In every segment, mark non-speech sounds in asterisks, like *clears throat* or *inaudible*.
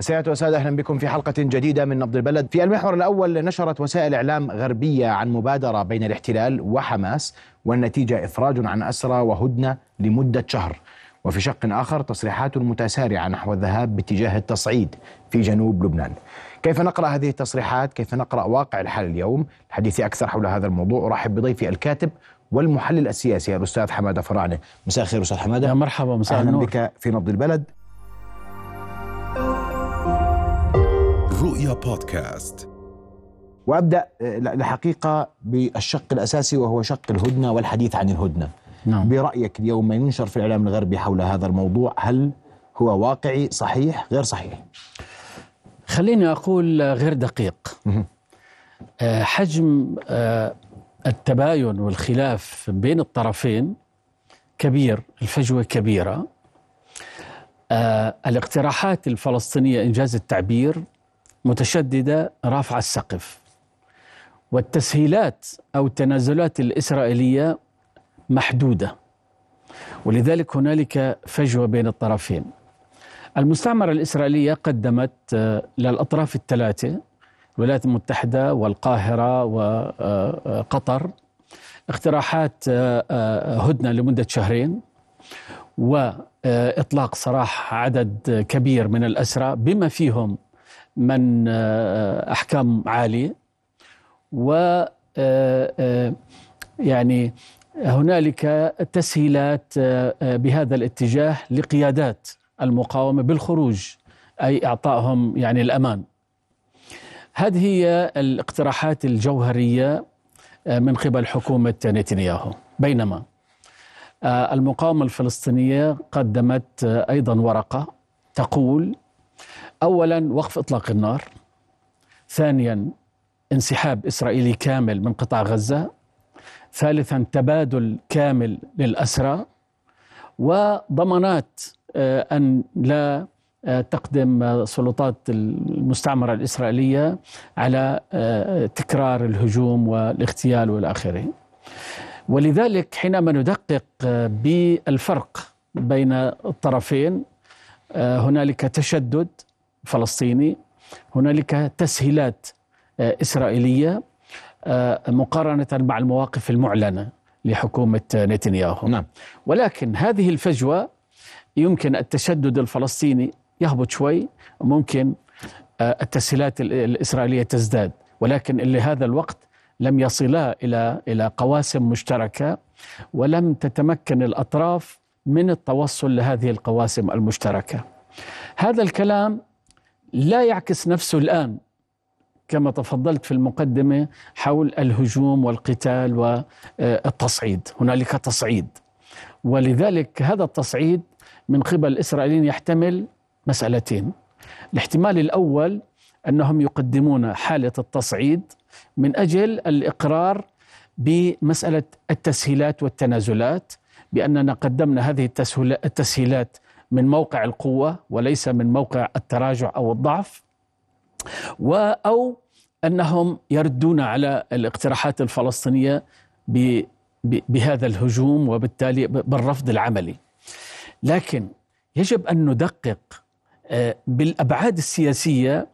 سيادة وسادة أهلا بكم في حلقة جديدة من نبض البلد. في المحور الأول نشرت وسائل إعلام غربية عن مبادرة بين الاحتلال وحماس والنتيجة إفراج عن أسرى وهدنة لمدة شهر. وفي شق آخر تصريحات متسارعة نحو الذهاب باتجاه التصعيد في جنوب لبنان. كيف نقرأ هذه التصريحات؟ كيف نقرأ واقع الحال اليوم؟ الحديث أكثر حول هذا الموضوع. أرحب بضيفي الكاتب والمحلل السياسي الأستاذ حمادة فرعنة مساء الخير أستاذ حمادة. يا مرحبا مساء أهلا النور. بك في نبض البلد. رؤيا بودكاست وأبدأ آه، الحقيقة بالشق الأساسي وهو شق الهدنة والحديث عن الهدنة. نعم برأيك اليوم ما ينشر في الإعلام الغربي حول هذا الموضوع هل هو واقعي صحيح غير صحيح؟ خليني أقول غير دقيق. آه، حجم آه، التباين والخلاف بين الطرفين كبير الفجوة كبيرة آه، الاقتراحات الفلسطينية إنجاز التعبير متشددة رافعة السقف. والتسهيلات أو التنازلات الإسرائيلية محدودة. ولذلك هنالك فجوة بين الطرفين. المستعمرة الإسرائيلية قدمت آه، للأطراف الثلاثة الولايات المتحدة والقاهرة وقطر اقتراحات آه، آه، هدنة لمدة شهرين. وإطلاق سراح عدد كبير من الأسرى بما فيهم من آه، أحكام عالية. و آه، آه، يعني هنالك تسهيلات آه، آه، بهذا الاتجاه لقيادات المقاومة بالخروج أي إعطائهم يعني الأمان. هذه هي الاقتراحات الجوهرية آه، من قبل حكومة نتنياهو. بينما آه، المقاومة الفلسطينية قدمت آه، أيضا ورقة تقول أولا وقف إطلاق النار ثانيا انسحاب إسرائيلي كامل من قطاع غزة ثالثا تبادل كامل للأسرى وضمانات آه، أن لا آه، تقدم آه، سلطات المستعمرة الإسرائيلية على تكرار الهجوم والاغتيال والى آخره. ولذلك حينما ندقق بالفرق بين الطرفين هنالك تشدد فلسطيني. هنالك تسهيلات آه، إسرائيلية آه، مقارنة مع المواقف المعلنة لحكومة نتنياهو. نعم. ولكن هذه الفجوة يمكن التشدد الفلسطيني يهبط شوي وممكن آه، التسهيلات ال- الإسرائيلية تزداد. ولكن لهذا الوقت لم يصلا إلى إلى قواسم مشتركة ولم تتمكن الأطراف من التوصل لهذه القواسم المشتركة. هذا الكلام لا يعكس نفسه الآن كما تفضلت في المقدمة حول الهجوم والقتال والتصعيد. هنالك تصعيد. ولذلك هذا التصعيد من قبل الإسرائيليين يحتمل مسألتين. الاحتمال الأول أنهم يقدمون حالة التصعيد من أجل الإقرار بمسألة التسهيلات والتنازلات بأننا قدمنا هذه التسهيل- التسهيلات من موقع القوة وليس من موقع التراجع أو الضعف أو أنهم يردون على الاقتراحات الفلسطينية بهذا الهجوم وبالتالي بالرفض العملي. لكن يجب أن ندقق آه، بالأبعاد السياسية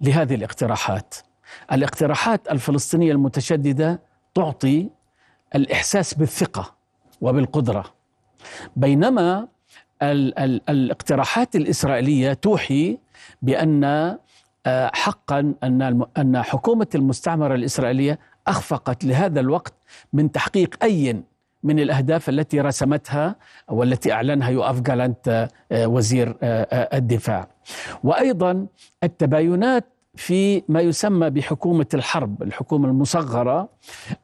لهذه الاقتراحات. الاقتراحات الفلسطينية المتشددة تعطي الإحساس بالثقة وبالقدرة. بينما ال ال الاقتراحات الإسرائيلية توحي بأن آه، حقا أن أن حكومة المستعمرة الإسرائيلية أخفقت لهذا الوقت من تحقيق أي من الأهداف التي رسمتها والتي أعلنها يوآف جالانت آه، وزير آه، الدفاع. وأيضا التباينات في ما يسمى بحكومة الحرب الحكومة المصغرة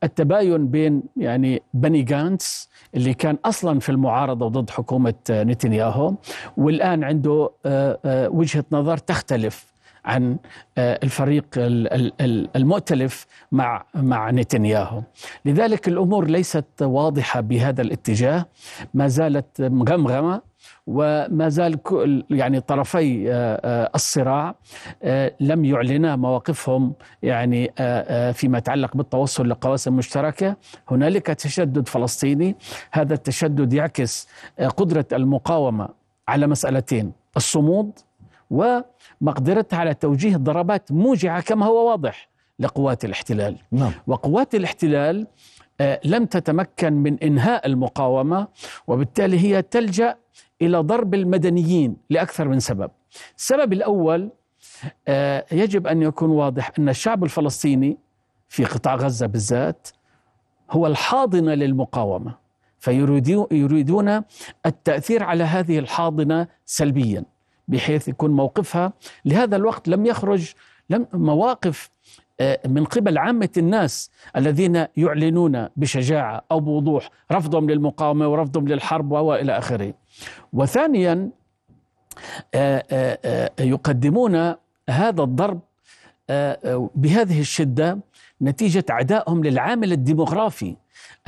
التباين بين يعني بني جانتس اللي كان أصلا في المعارضة ضد حكومة نتنياهو والآن عنده آه، آه، وجهة نظر تختلف عن آه، الفريق ال- ال- ال- المؤتلف مع مع نتنياهو. لذلك الأمور ليست واضحة بهذا الاتجاه ما زالت مغمغمة. وما زال كل- يعني طرفي آه، آه، الصراع آه، لم يعلنا مواقفهم يعني فيما يتعلق بالتوصل لقواسم مشتركة. هنالك تشدد فلسطيني. هذا التشدد يعكس قدرة المقاومة على مسألتين الصمود ومقدرتها على توجيه ضربات موجعة كما هو واضح لقوات الاحتلال. نعم. وقوات الاحتلال لم تتمكن من إنهاء المقاومة وبالتالي هي تلجأ إلى ضرب المدنيين لأكثر من سبب. السبب الأول آه، يجب أن يكون واضح أن الشعب الفلسطيني في قطاع غزة بالذات هو الحاضنه للمقاومة فيريدون التأثير على هذه الحاضنة سلبيا بحيث يكون موقفها لهذا الوقت لم يخرج لم مواقف آه، من قبل عامة الناس الذين يعلنون بشجاعة أو بوضوح رفضهم للمقاومة ورفضهم للحرب وإلى آخره وثانيا آه، آه، يقدمون هذا الضرب بهذه الشدة نتيجة عدائهم للعامل الديموغرافي.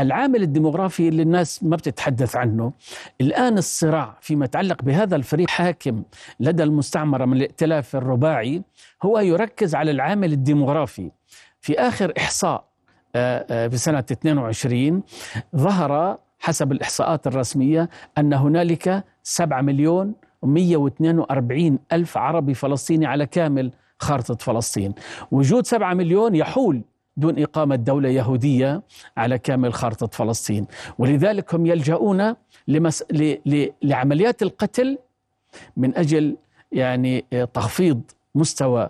العامل الديموغرافي اللي الناس ما بتتحدث عنه. الآن الصراع فيما يتعلق بهذا الفريق حاكم لدى المستعمرة من الائتلاف الرباعي هو يركز على العامل الديموغرافي. في آخر إحصاء آه، آه، في سنة 22 ظهر حسب الإحصاءات الرسمية أن هنالك 7 مليون و142 ألف عربي فلسطيني على كامل خارطة فلسطين. وجود 7 مليون يحول دون إقامة دولة يهودية على كامل خارطة فلسطين. ولذلك هم يلجؤون لمس... ل... ل... لعمليات القتل من أجل يعني تخفيض مستوى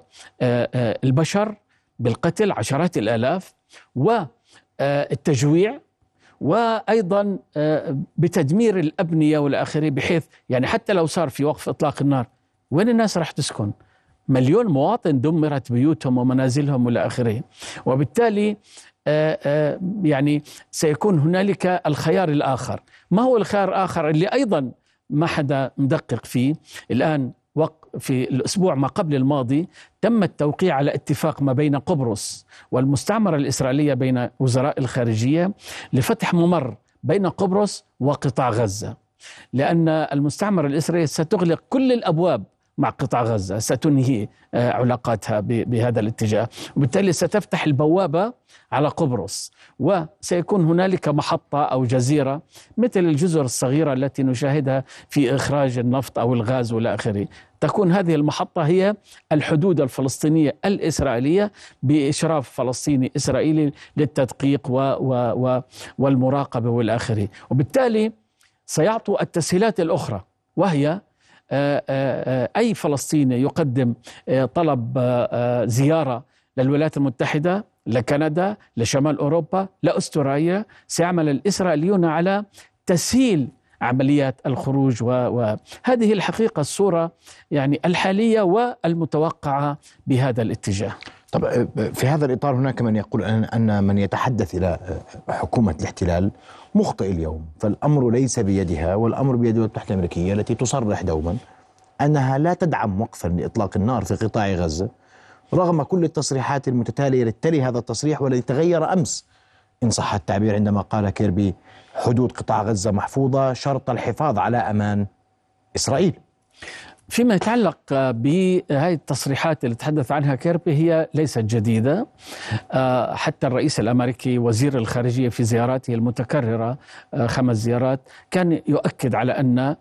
البشر بالقتل عشرات الآلاف والتجويع وأيضا بتدمير الأبنية والاخره بحيث يعني حتى لو صار في وقف إطلاق النار وين الناس راح تسكن؟ مليون مواطن دمرت بيوتهم ومنازلهم والى اخره وبالتالي آه، آه، يعني سيكون هنالك الخيار الآخر. ما هو الخيار الآخر اللي أيضا ما حدا مدقق فيه؟ الآن في الأسبوع ما قبل الماضي تم التوقيع على اتفاق ما بين قبرص والمستعمرة الإسرائيلية بين وزراء الخارجية لفتح ممر بين قبرص وقطاع غزة لأن المستعمرة الإسرائيلية ستغلق كل الأبواب مع قطاع غزة ستنهي آه، علاقاتها بهذا الاتجاه. وبالتالي ستفتح البوابة على قبرص. وسيكون هنالك محطة أو جزيرة مثل الجزر الصغيرة التي نشاهدها في إخراج النفط أو الغاز والى آخره. تكون هذه المحطة هي الحدود الفلسطينية الإسرائيلية بإشراف فلسطيني إسرائيلي للتدقيق و و و والمراقبة والآخره وبالتالي سيعطوا التسهيلات الأخرى وهي أي فلسطيني يقدم طلب زيارة للولايات المتحدة لكندا لشمال أوروبا لأستراليا سيعمل الإسرائيليون على تسهيل عمليات الخروج وهذه الحقيقة الصورة يعني الحالية والمتوقعة بهذا الاتجاه. طب في هذا الإطار هناك من يقول أن من يتحدث إلى حكومة الاحتلال مخطئ اليوم. فالأمر ليس بيدها والأمر بيد الولايات المتحدة الأمريكية التي تصرح دوما أنها لا تدعم وقفا لإطلاق النار في قطاع غزة رغم كل التصريحات المتتالية للتلي هذا التصريح والذي تغير أمس. إن صح التعبير عندما قال كيربي حدود قطاع غزة محفوظة شرط الحفاظ على أمان إسرائيل. فيما يتعلق بهذه التصريحات اللي تحدث عنها كيربي هي ليست جديدة. آه، حتى الرئيس الأمريكي وزير الخارجية في زياراته المتكررة آه، خمس زيارات كان يؤكد على أن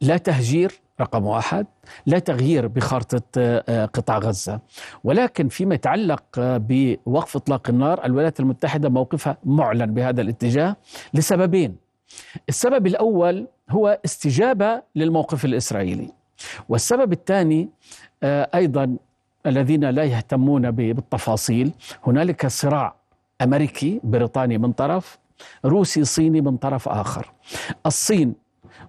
لا تهجير رقم واحد لا تغيير بخارطة آه، قطاع غزة. ولكن فيما يتعلق بوقف إطلاق النار الولايات المتحدة موقفها معلن بهذا الاتجاه لسببين. السبب الأول هو استجابة للموقف الإسرائيلي. والسبب الثاني آه، أيضا الذين لا يهتمون بالتفاصيل. هنالك صراع أمريكي بريطاني من طرف روسي صيني من طرف آخر. الصين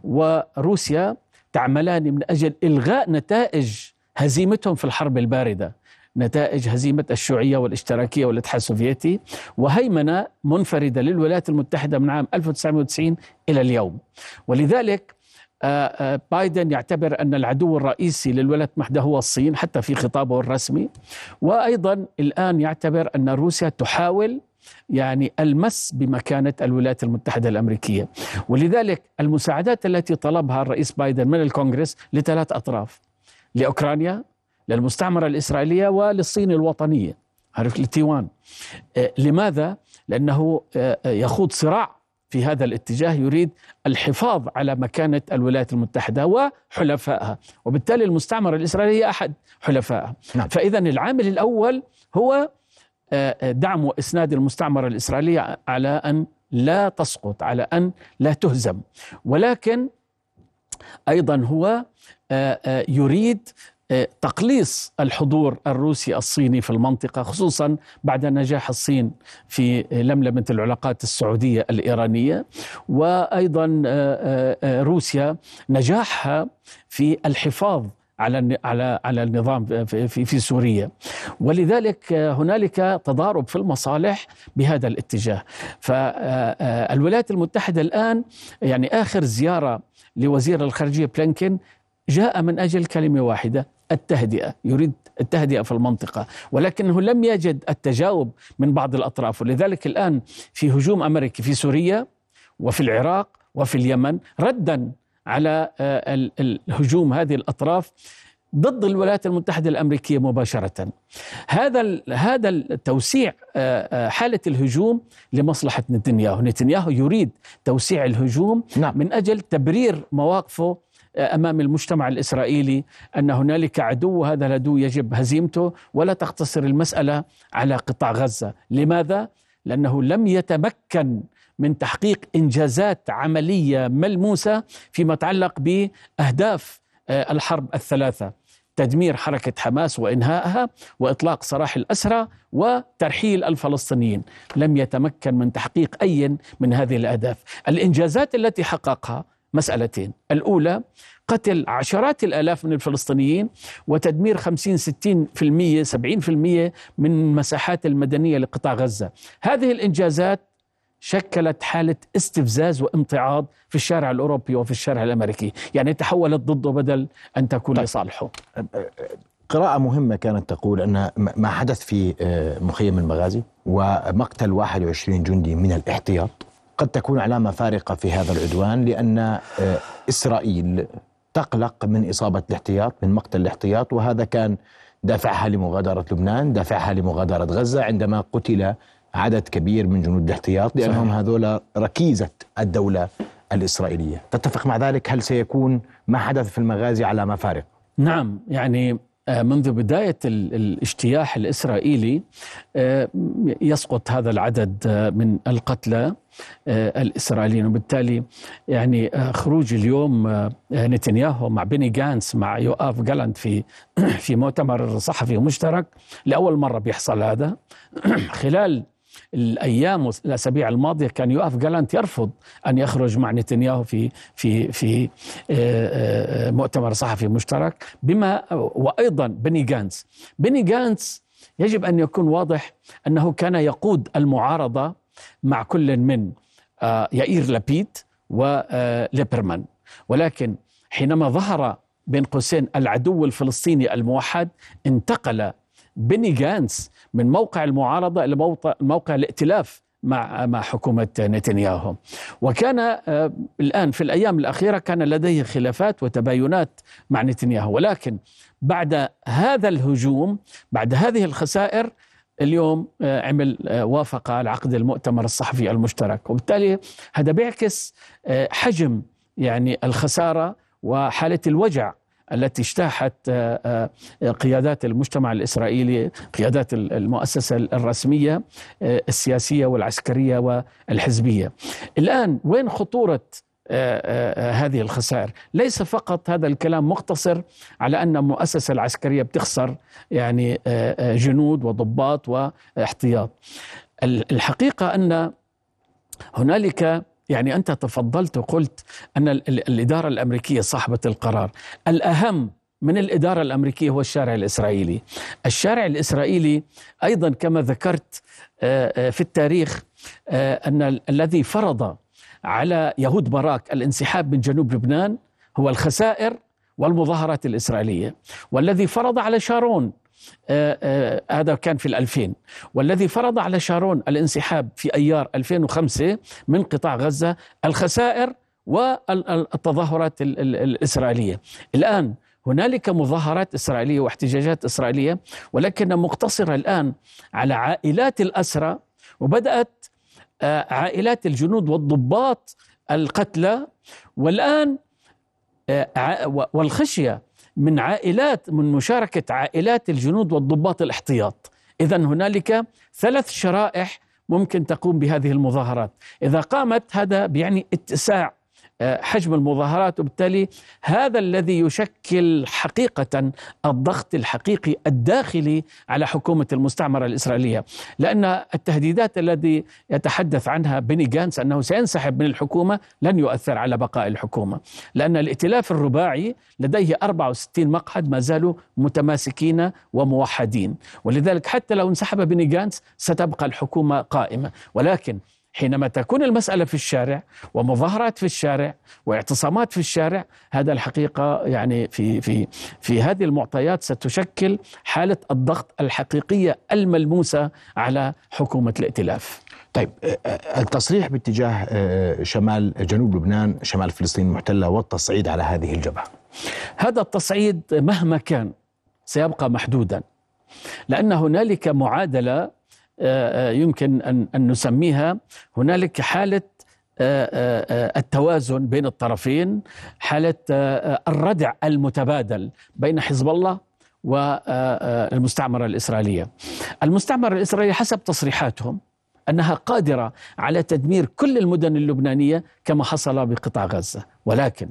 وروسيا تعملان من أجل إلغاء نتائج هزيمتهم في الحرب الباردة. نتائج هزيمة الشيوعية والاشتراكية والاتحاد السوفيتي وهيمنة منفردة للولايات المتحدة من عام 1990 إلى اليوم. ولذلك بايدن يعتبر أن العدو الرئيسي للولايات المتحدة هو الصين حتى في خطابه الرسمي. وأيضا الآن يعتبر أن روسيا تحاول يعني المس بمكانة الولايات المتحدة الأمريكية. ولذلك المساعدات التي طلبها الرئيس بايدن من الكونغرس لثلاث أطراف لأوكرانيا للمستعمرة الإسرائيلية وللصين الوطنية عرف لتيوان. آه، لماذا؟ لأنه يخوض صراع في هذا الاتجاه يريد الحفاظ على مكانة الولايات المتحدة وحلفائها. وبالتالي المستعمرة الإسرائيلية هي أحد حلفائها. نعم. فإذا العامل الأول هو آه، آه، دعم وإسناد المستعمرة الإسرائيلية على أن لا تسقط على أن لا تهزم. ولكن أيضا هو آه، يريد تقليص الحضور الروسي الصيني في المنطقة خصوصا بعد نجاح الصين في لملمة العلاقات السعودية الإيرانية. وأيضا آه، آه، روسيا نجاحها في الحفاظ على على على النظام في في سوريا. ولذلك هنالك تضارب في المصالح بهذا الاتجاه. فالولايات المتحدة الآن يعني آخر زيارة لوزير الخارجية بلينكن جاء من أجل كلمة واحدة التهدئة يريد التهدئة في المنطقة ولكنه لم يجد التجاوب من بعض الأطراف ولذلك الآن في هجوم أمريكي في سوريا وفي العراق وفي اليمن ردا على آه، الهجوم هذه الأطراف ضد الولايات المتحدة الأمريكية مباشرة. هذا هذا التوسيع آه، آه، حالة الهجوم لمصلحة نتنياهو، نتنياهو يريد توسيع الهجوم نعم. من أجل تبرير مواقفه أمام المجتمع الإسرائيلي أن هنالك عدو وهذا العدو يجب هزيمته ولا تقتصر المسألة على قطاع غزة، لماذا؟ لأنه لم يتمكن من تحقيق إنجازات عملية ملموسة فيما يتعلق بأهداف آه، الحرب الثلاثة تدمير حركة حماس وإنهائها وإطلاق سراح الأسرى وترحيل الفلسطينيين. لم يتمكن من تحقيق أي من هذه الأهداف. الإنجازات التي حققها مسألتين. الأولى قتل عشرات الآلاف من الفلسطينيين وتدمير 50 60% 70% من المساحات المدنية لقطاع غزة. هذه الإنجازات شكلت حالة استفزاز وامتعاض في الشارع الأوروبي وفي الشارع الأمريكي. يعني تحولت ضده بدل أن تكون طيب. لصالحه. قراءة مهمة كانت تقول أن ما حدث في آه، مخيم المغازي ومقتل 21 جندي من الاحتياط قد تكون علامة فارقة في هذا العدوان لأن آه، إسرائيل تقلق من إصابة الاحتياط من مقتل الاحتياط وهذا كان دافعها لمغادرة لبنان دافعها لمغادرة غزة عندما قتل عدد كبير من جنود الاحتياط لأنهم هذول ركيزة الدولة الإسرائيلية. تتفق مع ذلك؟ هل سيكون ما حدث في المغازي علامة فارقة نعم يعني منذ بداية الاجتياح الإسرائيلي آه، يسقط هذا العدد آه، من القتلى الإسرائيليين. وبالتالي يعني خروج اليوم نتنياهو مع بيني جانس مع يوآف جالانت في *clears throat* في مؤتمر صحفي مشترك لأول مرة بيحصل هذا. *clears throat* خلال الأيام والاسابيع الماضية كان يوقف جالانت يرفض أن يخرج مع نتنياهو في في في آه، آه، مؤتمر صحفي مشترك. بما وأيضا بني جانس بني جانس يجب أن يكون واضح أنه كان يقود المعارضة مع كل من آه، يائير لابيد وليبرمان ولكن حينما ظهر بين قوسين العدو الفلسطيني الموحد انتقل بني جانس من موقع المعارضة إلى موقع, الائتلاف مع مع حكومة نتنياهو. وكان آه، الآن في الأيام الأخيرة كان لديه خلافات وتباينات مع نتنياهو. ولكن بعد هذا الهجوم بعد هذه الخسائر اليوم آه، عمل آه، وافق على عقد المؤتمر الصحفي المشترك. وبالتالي هذا بيعكس حجم يعني الخسارة وحالة الوجع التي اجتاحت آه، آه، قيادات المجتمع الإسرائيلي قيادات المؤسسة الرسمية آه، السياسية والعسكرية والحزبية. الآن وين خطورة هذه الخسائر ليس فقط هذا الكلام مقتصر على أن المؤسسة العسكرية بتخسر يعني جنود وضباط واحتياط الحقيقة أن هنالك يعني أنت تفضلت وقلت أن الإدارة الأمريكية صاحبة القرار. الأهم من الإدارة الأمريكية هو الشارع الإسرائيلي. الشارع الإسرائيلي أيضا كما ذكرت آه، آه، في التاريخ آه، أن الذي فرض على يهود باراك الانسحاب من جنوب لبنان هو الخسائر والمظاهرات الإسرائيلية. والذي فرض على شارون هذا كان في الألفين. والذي فرض على شارون الانسحاب في أيار 2005 من قطاع غزة الخسائر والتظاهرات الإسرائيلية. الآن هنالك مظاهرات إسرائيلية واحتجاجات إسرائيلية ولكن مقتصرة الآن على عائلات الأسرى وبدأت آه، عائلات الجنود والضباط القتلى والآن آه، والخشية من عائلات من مشاركة عائلات الجنود والضباط الاحتياط. إذا هنالك ثلاث شرائح ممكن تقوم بهذه المظاهرات. إذا قامت هذا بيعني اتساع حجم المظاهرات. وبالتالي هذا الذي يشكل حقيقة الضغط الحقيقي الداخلي على حكومة المستعمرة الإسرائيلية. لأن التهديدات التي يتحدث عنها بني جانس أنه سينسحب من الحكومة لن يؤثر على بقاء الحكومة. لأن الائتلاف الرباعي لديه 64 مقعد ما زالوا متماسكين وموحدين. ولذلك حتى لو انسحب بني جانس ستبقى الحكومة قائمة. ولكن حينما تكون المسألة في الشارع ومظاهرات في الشارع واعتصامات في الشارع هذا الحقيقة يعني في في في هذه المعطيات ستشكل حالة الضغط الحقيقية الملموسة على حكومة الائتلاف. طيب التصريح باتجاه شمال جنوب لبنان شمال فلسطين المحتلة والتصعيد على هذه الجبهة. هذا التصعيد مهما كان سيبقى محدودا لأن هنالك معادلة يمكن أن أن نسميها هنالك حالة آه، التوازن بين الطرفين حالة الردع المتبادل بين حزب الله والمستعمرة الإسرائيلية. المستعمرة الإسرائيلية حسب تصريحاتهم أنها قادرة على تدمير كل المدن اللبنانية كما حصل بقطاع غزة. ولكن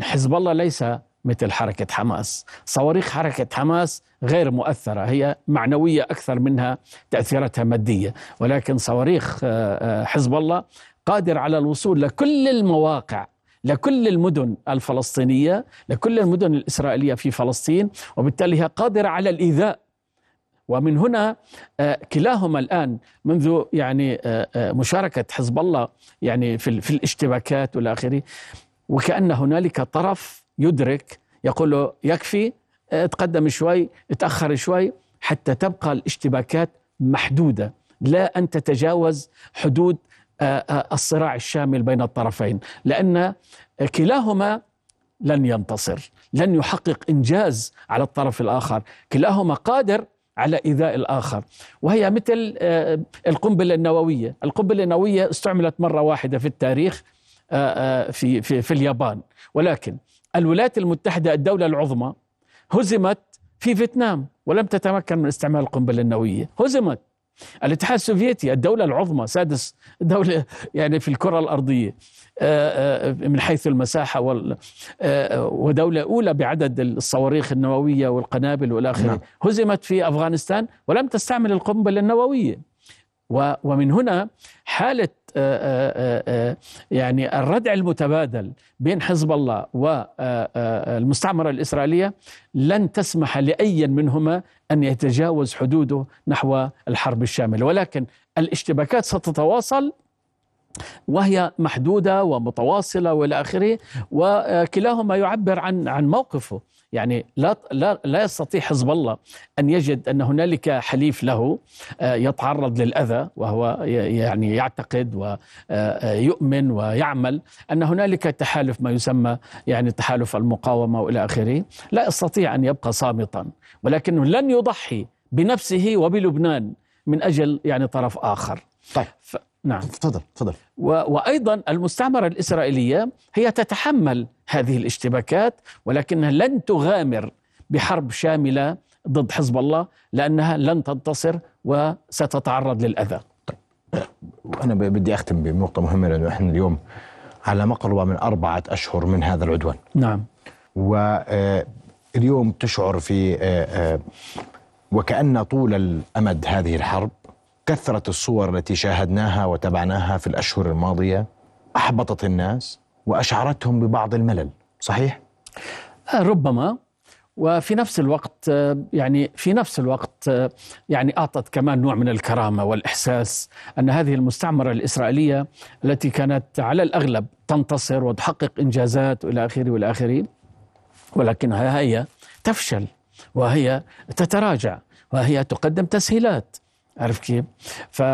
حزب الله ليس مثل حركة حماس. صواريخ حركة حماس غير مؤثرة هي معنوية أكثر منها تأثيراتها مادية. ولكن صواريخ آه، آه، حزب الله قادر على الوصول لكل المواقع لكل المدن الفلسطينية لكل المدن الإسرائيلية في فلسطين وبالتالي هي قادرة على الإيذاء. ومن هنا آه، كلاهما الآن منذ يعني مشاركة حزب الله يعني في الاشتباكات والى آخره وكأن هنالك طرف يدرك يقول له يكفي تقدم شوي تأخر شوي حتى تبقى الاشتباكات محدودة. لا أن تتجاوز حدود آه، آه، الصراع الشامل بين الطرفين لأن كلاهما لن ينتصر لن يحقق إنجاز على الطرف الآخر. كلاهما قادر على إيذاء الآخر. وهي مثل آه، القنبلة النووية. القنبلة النووية استعملت مرة واحدة في التاريخ في, في, في اليابان. ولكن الولايات المتحدة الدولة العظمى هزمت في فيتنام ولم تتمكن من استعمال القنبلة النووية. هزمت. الاتحاد السوفيتي الدولة العظمى سادس دولة يعني في الكرة الأرضية آه، آه، من حيث المساحة وال آه، ودولة أولى بعدد الصواريخ النووية والقنابل والى آخره نعم. هزمت في أفغانستان ولم تستعمل القنبلة النووية. ومن هنا حالة يعني الردع المتبادل بين حزب الله والمستعمرة الإسرائيلية لن تسمح لأي منهما أن يتجاوز حدوده نحو الحرب الشاملة. ولكن الاشتباكات ستتواصل وهي محدودة ومتواصلة وإلى آخره وكلاهما يعبر عن عن موقفه. يعني لا لا لا يستطيع حزب الله أن يجد أن هنالك حليف له آه، يتعرض للأذى وهو يعني يعتقد ويؤمن ويعمل أن هنالك تحالف ما يسمى يعني تحالف المقاومة وإلى آخره لا يستطيع أن يبقى صامتا ولكنه لن يضحي بنفسه وبلبنان من أجل يعني طرف آخر طيب. نعم تفضل تفضل وأيضا المستعمرة الإسرائيلية هي تتحمل هذه الاشتباكات ولكنها لن تغامر بحرب شاملة ضد حزب الله لأنها لن تنتصر وستتعرض للأذى. طيب أنا بدي أختم بنقطة مهمة لأنه إحنا اليوم على ما قرب من أربعة أشهر من هذا العدوان. نعم. واليوم تشعر في آه، آه، وكأن طول الأمد هذه الحرب كثرة الصور التي شاهدناها وتابعناها في الأشهر الماضية أحبطت الناس وأشعرتهم ببعض الملل صحيح؟ آه، ربما وفي نفس الوقت آه، يعني في نفس الوقت آه، يعني أعطت كمان نوع من الكرامة والإحساس أن هذه المستعمرة الإسرائيلية التي كانت على الأغلب تنتصر وتحقق إنجازات وإلى آخره وإلى آخره ولكنها هي تفشل وهي تتراجع وهي تقدم تسهيلات عارف كيف؟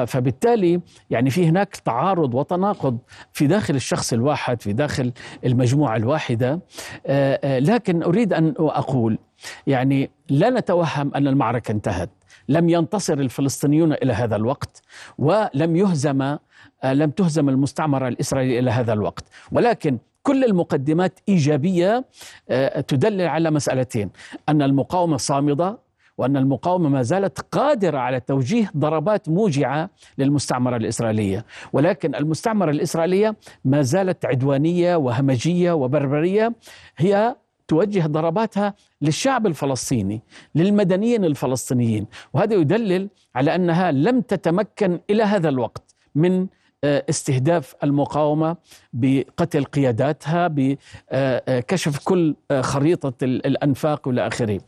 فبالتالي يعني في هناك تعارض وتناقض في داخل الشخص الواحد في داخل المجموعة الواحدة. آه، آه، لكن أريد أن أقول يعني لا نتوهم أن المعركة انتهت. لم ينتصر الفلسطينيون إلى هذا الوقت ولم يهزم آه، لم تهزم المستعمرة الإسرائيلية إلى هذا الوقت. ولكن كل المقدمات إيجابية آه، تدلل على مسألتين أن المقاومة صامدة وأن المقاومة ما زالت قادرة على توجيه ضربات موجعة للمستعمرة الإسرائيلية. ولكن المستعمرة الإسرائيلية ما زالت عدوانية وهمجية وبربرية. هي توجه ضرباتها للشعب الفلسطيني للمدنيين الفلسطينيين. وهذا يدلل على أنها لم تتمكن إلى هذا الوقت من آه، استهداف المقاومة بقتل قياداتها بكشف كل آه، خريطة الأنفاق والى آخره.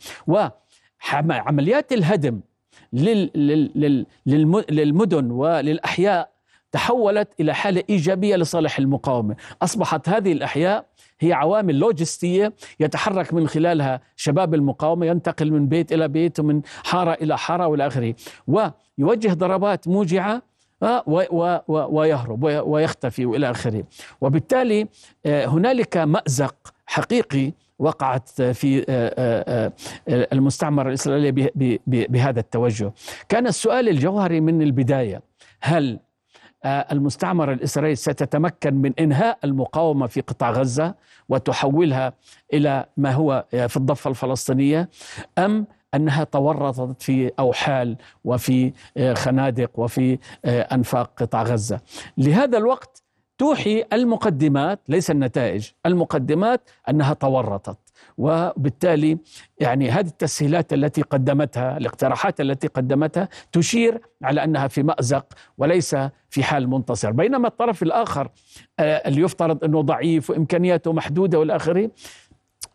وعمليات الهدم للمدن وللأحياء تحولت إلى حالة إيجابية لصالح المقاومة. أصبحت هذه الأحياء هي عوامل لوجستية يتحرك من خلالها شباب المقاومة ينتقل من بيت إلى بيت ومن حارة إلى حارة وإلى آخره ويوجه ضربات موجعة ويهرب ويختفي والى آخره. وبالتالي آه، هنالك مأزق حقيقي وقعت في آه، آه، المستعمره الاسرائيليه بهذا التوجه كان السؤال الجوهري من البداية هل المستعمرة الإسرائيلية ستتمكن من إنهاء المقاومة في قطاع غزة وتحولها إلى ما هو في الضفة الفلسطينية أم أنها تورطت في أوحال وفي آه، خنادق وفي آه، أنفاق قطاع غزة. لهذا الوقت توحي المقدمات ليس النتائج، المقدمات أنها تورطت. وبالتالي يعني هذه التسهيلات التي قدمتها الاقتراحات التي قدمتها تشير على أنها في مأزق وليس في حال منتصر. بينما الطرف الآخر آه، اللي يفترض أنه ضعيف وإمكانياته محدودة والآخرين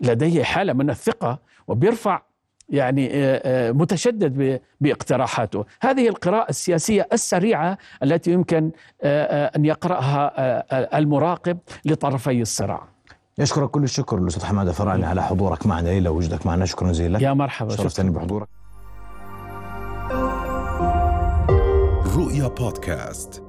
لديه حالة من الثقة وبيرفع يعني آه، آه، متشدد باقتراحاته. هذه القراءة السياسية السريعة التي يمكن آه، أن يقرأها المراقب لطرفي الصراع. يشكرك كل الشكر الأستاذ حمادة فراني على حضورك معنا ليلى وجودك معنا. شكرا جزيلا. يا مرحبا شرفتني بحضورك. رؤيا بودكاست.